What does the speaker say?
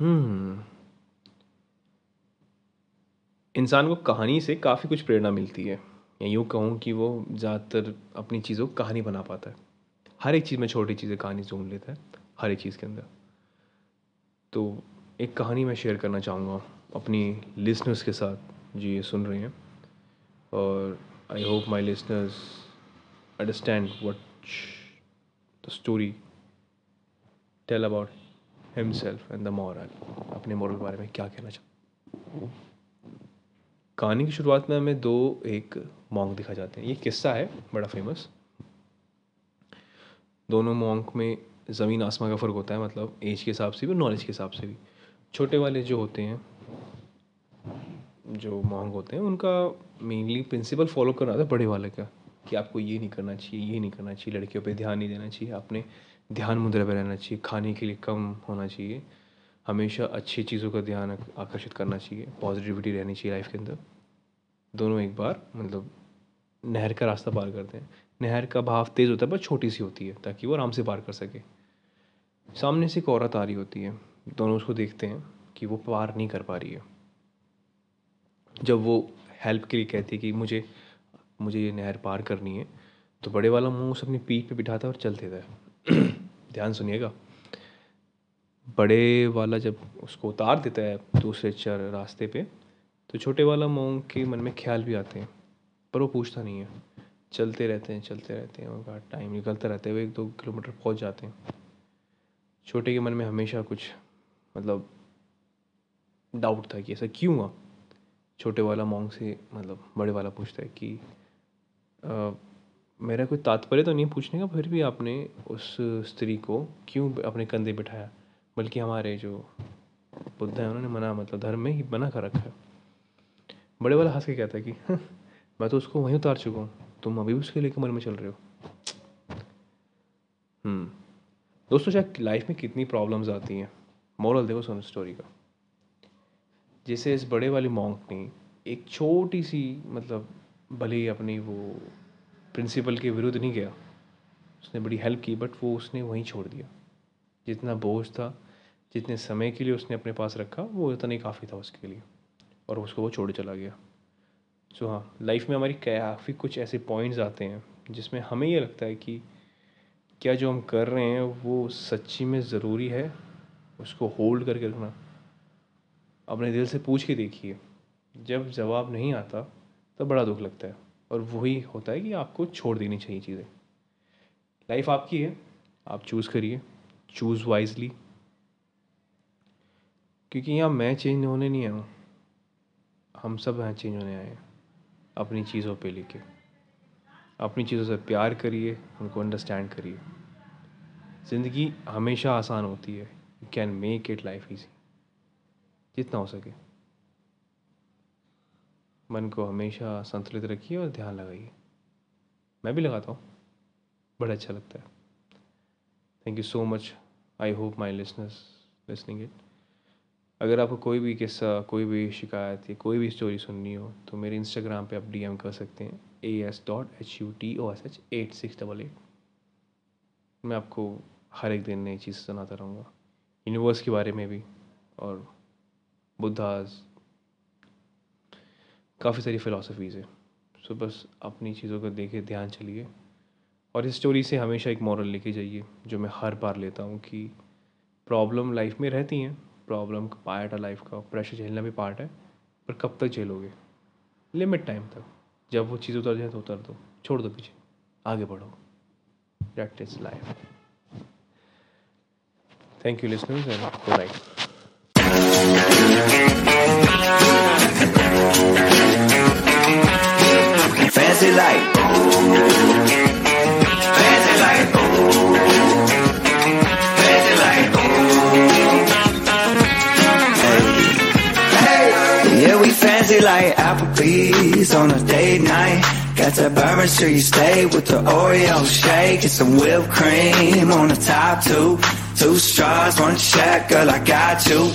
हम्म। इंसान को कहानी से काफ़ी कुछ प्रेरणा मिलती है। या यूँ कहूँ कि वो ज़्यादातर अपनी चीज़ों को कहानी बना पाता है। हर एक चीज़ में छोटी चीज़ें कहानी ढूंढ लेता है, हर एक चीज़ के अंदर। तो एक कहानी मैं शेयर करना चाहूँगा अपनी लिसनर्स के साथ, जो ये सुन रहे हैं। और I hope my listeners understand what the story tell about himself and the moral अपने मॉरल के बारे में क्या कहना चाहता कहानी की शुरुआत में हमें दो एक मॉन्क दिखा जाते हैं। ये किस्सा है, बड़ा फ़ेमस दोनों मॉन्क में ज़मीन आसमां का फ़र्क होता है मतलब एज के हिसाब से भी नॉलेज के हिसाब से भी। छोटे वाले जो होते हैं, जो मॉन्ग होते हैं, उनका मेनली प्रिंसिपल फॉलो करना था बड़े वाले का, कि आपको ये नहीं करना चाहिए, ये नहीं करना चाहिए, लड़कियों पे ध्यान नहीं देना चाहिए, आपने ध्यान मुद्रा पे रहना चाहिए, खाने के लिए कम होना चाहिए। हमेशा अच्छी चीज़ों का ध्यान आकर्षित करना चाहिए पॉजिटिविटी रहनी चाहिए लाइफ के अंदर। दोनों एक बार मतलब नहर का रास्ता पार करते हैं। नहर का भाव तेज़ होता है, पर छोटी सी होती है, ताकि वो आराम से पार कर सके। सामने से एक औरत आ रही होती है। दोनों उसको देखते हैं कि वो पार नहीं कर पा रही है। जब वो हेल्प के लिए कहती है कि मुझे मुझे ये नहर पार करनी है तो बड़े वाला मुँह उसे अपनी पीठ पे बिठाता है और चल देता है ध्यान सुनिएगा। बड़े वाला जब उसको उतार देता है दूसरे चर रास्ते पे तो छोटे वाला मोंग के मन में ख्याल भी आते हैं पर वो पूछता नहीं है। चलते रहते हैं चलते रहते हैं उनका टाइम निकलता रहता है वो एक दो किलोमीटर पहुँच जाते हैं। छोटे के मन में हमेशा कुछ मतलब डाउट था कि ऐसा क्यों हुआ? छोटे वाला मोंग से मतलब बड़े वाला पूछता है कि आ, मेरा कोई तात्पर्य तो नहीं पूछने का फिर भी आपने उस स्त्री को क्यों अपने कंधे बिठाया? बल्कि हमारे जो बुद्ध हैं उन्होंने मना मतलब धर्म में ही मना कर रखा है। बड़े वाला हंस के कहता है कि हाँ, मैं तो उसको वहीं उतार चुका हूँ। तुम अभी उसके लेकर मन में चल रहे हो। हम्म। दोस्तों शायद लाइफ में कितनी प्रॉब्लम्स आती हैं। मॉरल देखो सुनो स्टोरी का। जैसे इस बड़े वाली मॉन्क ने एक छोटी सी मतलब भले अपनी वो प्रिंसिपल के विरुद्ध नहीं गया। उसने बड़ी हेल्प की बट वो उसने वहीं छोड़ दिया। जितना बोझ था, जितने समय के लिए उसने अपने पास रखा, वो उतना ही काफ़ी था उसके लिए। और उसको वो छोड़ चला गया। सो हाँ लाइफ में हमारी काफ़ी कुछ ऐसे पॉइंट्स आते हैं, जिसमें हमें ये लगता है कि क्या जो हम कर रहे हैं, वो सच्ची में ज़रूरी है, उसको होल्ड करके रखना। अपने दिल से पूछ के देखिए। जब जवाब नहीं आता, तब बड़ा दुख लगता है। और वही होता है कि आपको छोड़ देनी चाहिए चीज़ें। लाइफ आपकी है, आप चूज़ करिए चूज़ वाइजली क्योंकि यहाँ मैं चेंज होने नहीं आया हूँ। हम सब यहाँ चेंज होने आए हैं, अपनी चीज़ों पे लेके। अपनी चीज़ों से प्यार करिए, उनको अंडरस्टैंड करिए। ज़िंदगी हमेशा आसान होती है। You can make it life easy जितना हो सके। मन को हमेशा संतुलित रखिए और ध्यान लगाइए। मैं भी लगाता हूँ। बड़ा अच्छा लगता है। Thank you so much I hope my listeners listening it अगर आपको कोई भी किस्सा, कोई भी शिकायत या कोई भी स्टोरी सुननी हो तो मेरे इंस्टाग्राम पे आप डीएम कर सकते हैं। A S dot H U T O S H eight six double eight मैं आपको हर एक दिन नई चीज़ सुनाता रहूँगा। यूनिवर्स के बारे में भी और बुद्धाज काफ़ी सारी फ़िलासफ़ीज़ है। सो बस अपनी चीज़ों को देखे, ध्यान चलिए। और इस स्टोरी से हमेशा एक मॉरल लेके जाइए, जो मैं हर बार लेता हूँ कि प्रॉब्लम लाइफ में रहती हैं प्रॉब्लम का पार्ट है लाइफ का प्रेशर झेलना भी पार्ट है, पर कब तक झेलोगे? लिमिट टाइम तक। जब वो चीज़ उतर जाए तो उतर दो। छोड़ दो पीछे। आगे बढ़ो। That is life thank you listeners good night Light. Fancy light. Fancy light. Hey. Yeah, we fancy like Applebee's on a date night. Got that Bourbon Street with the Oreo shake and some whipped cream on the top two. Two straws, one check, girl, I got you.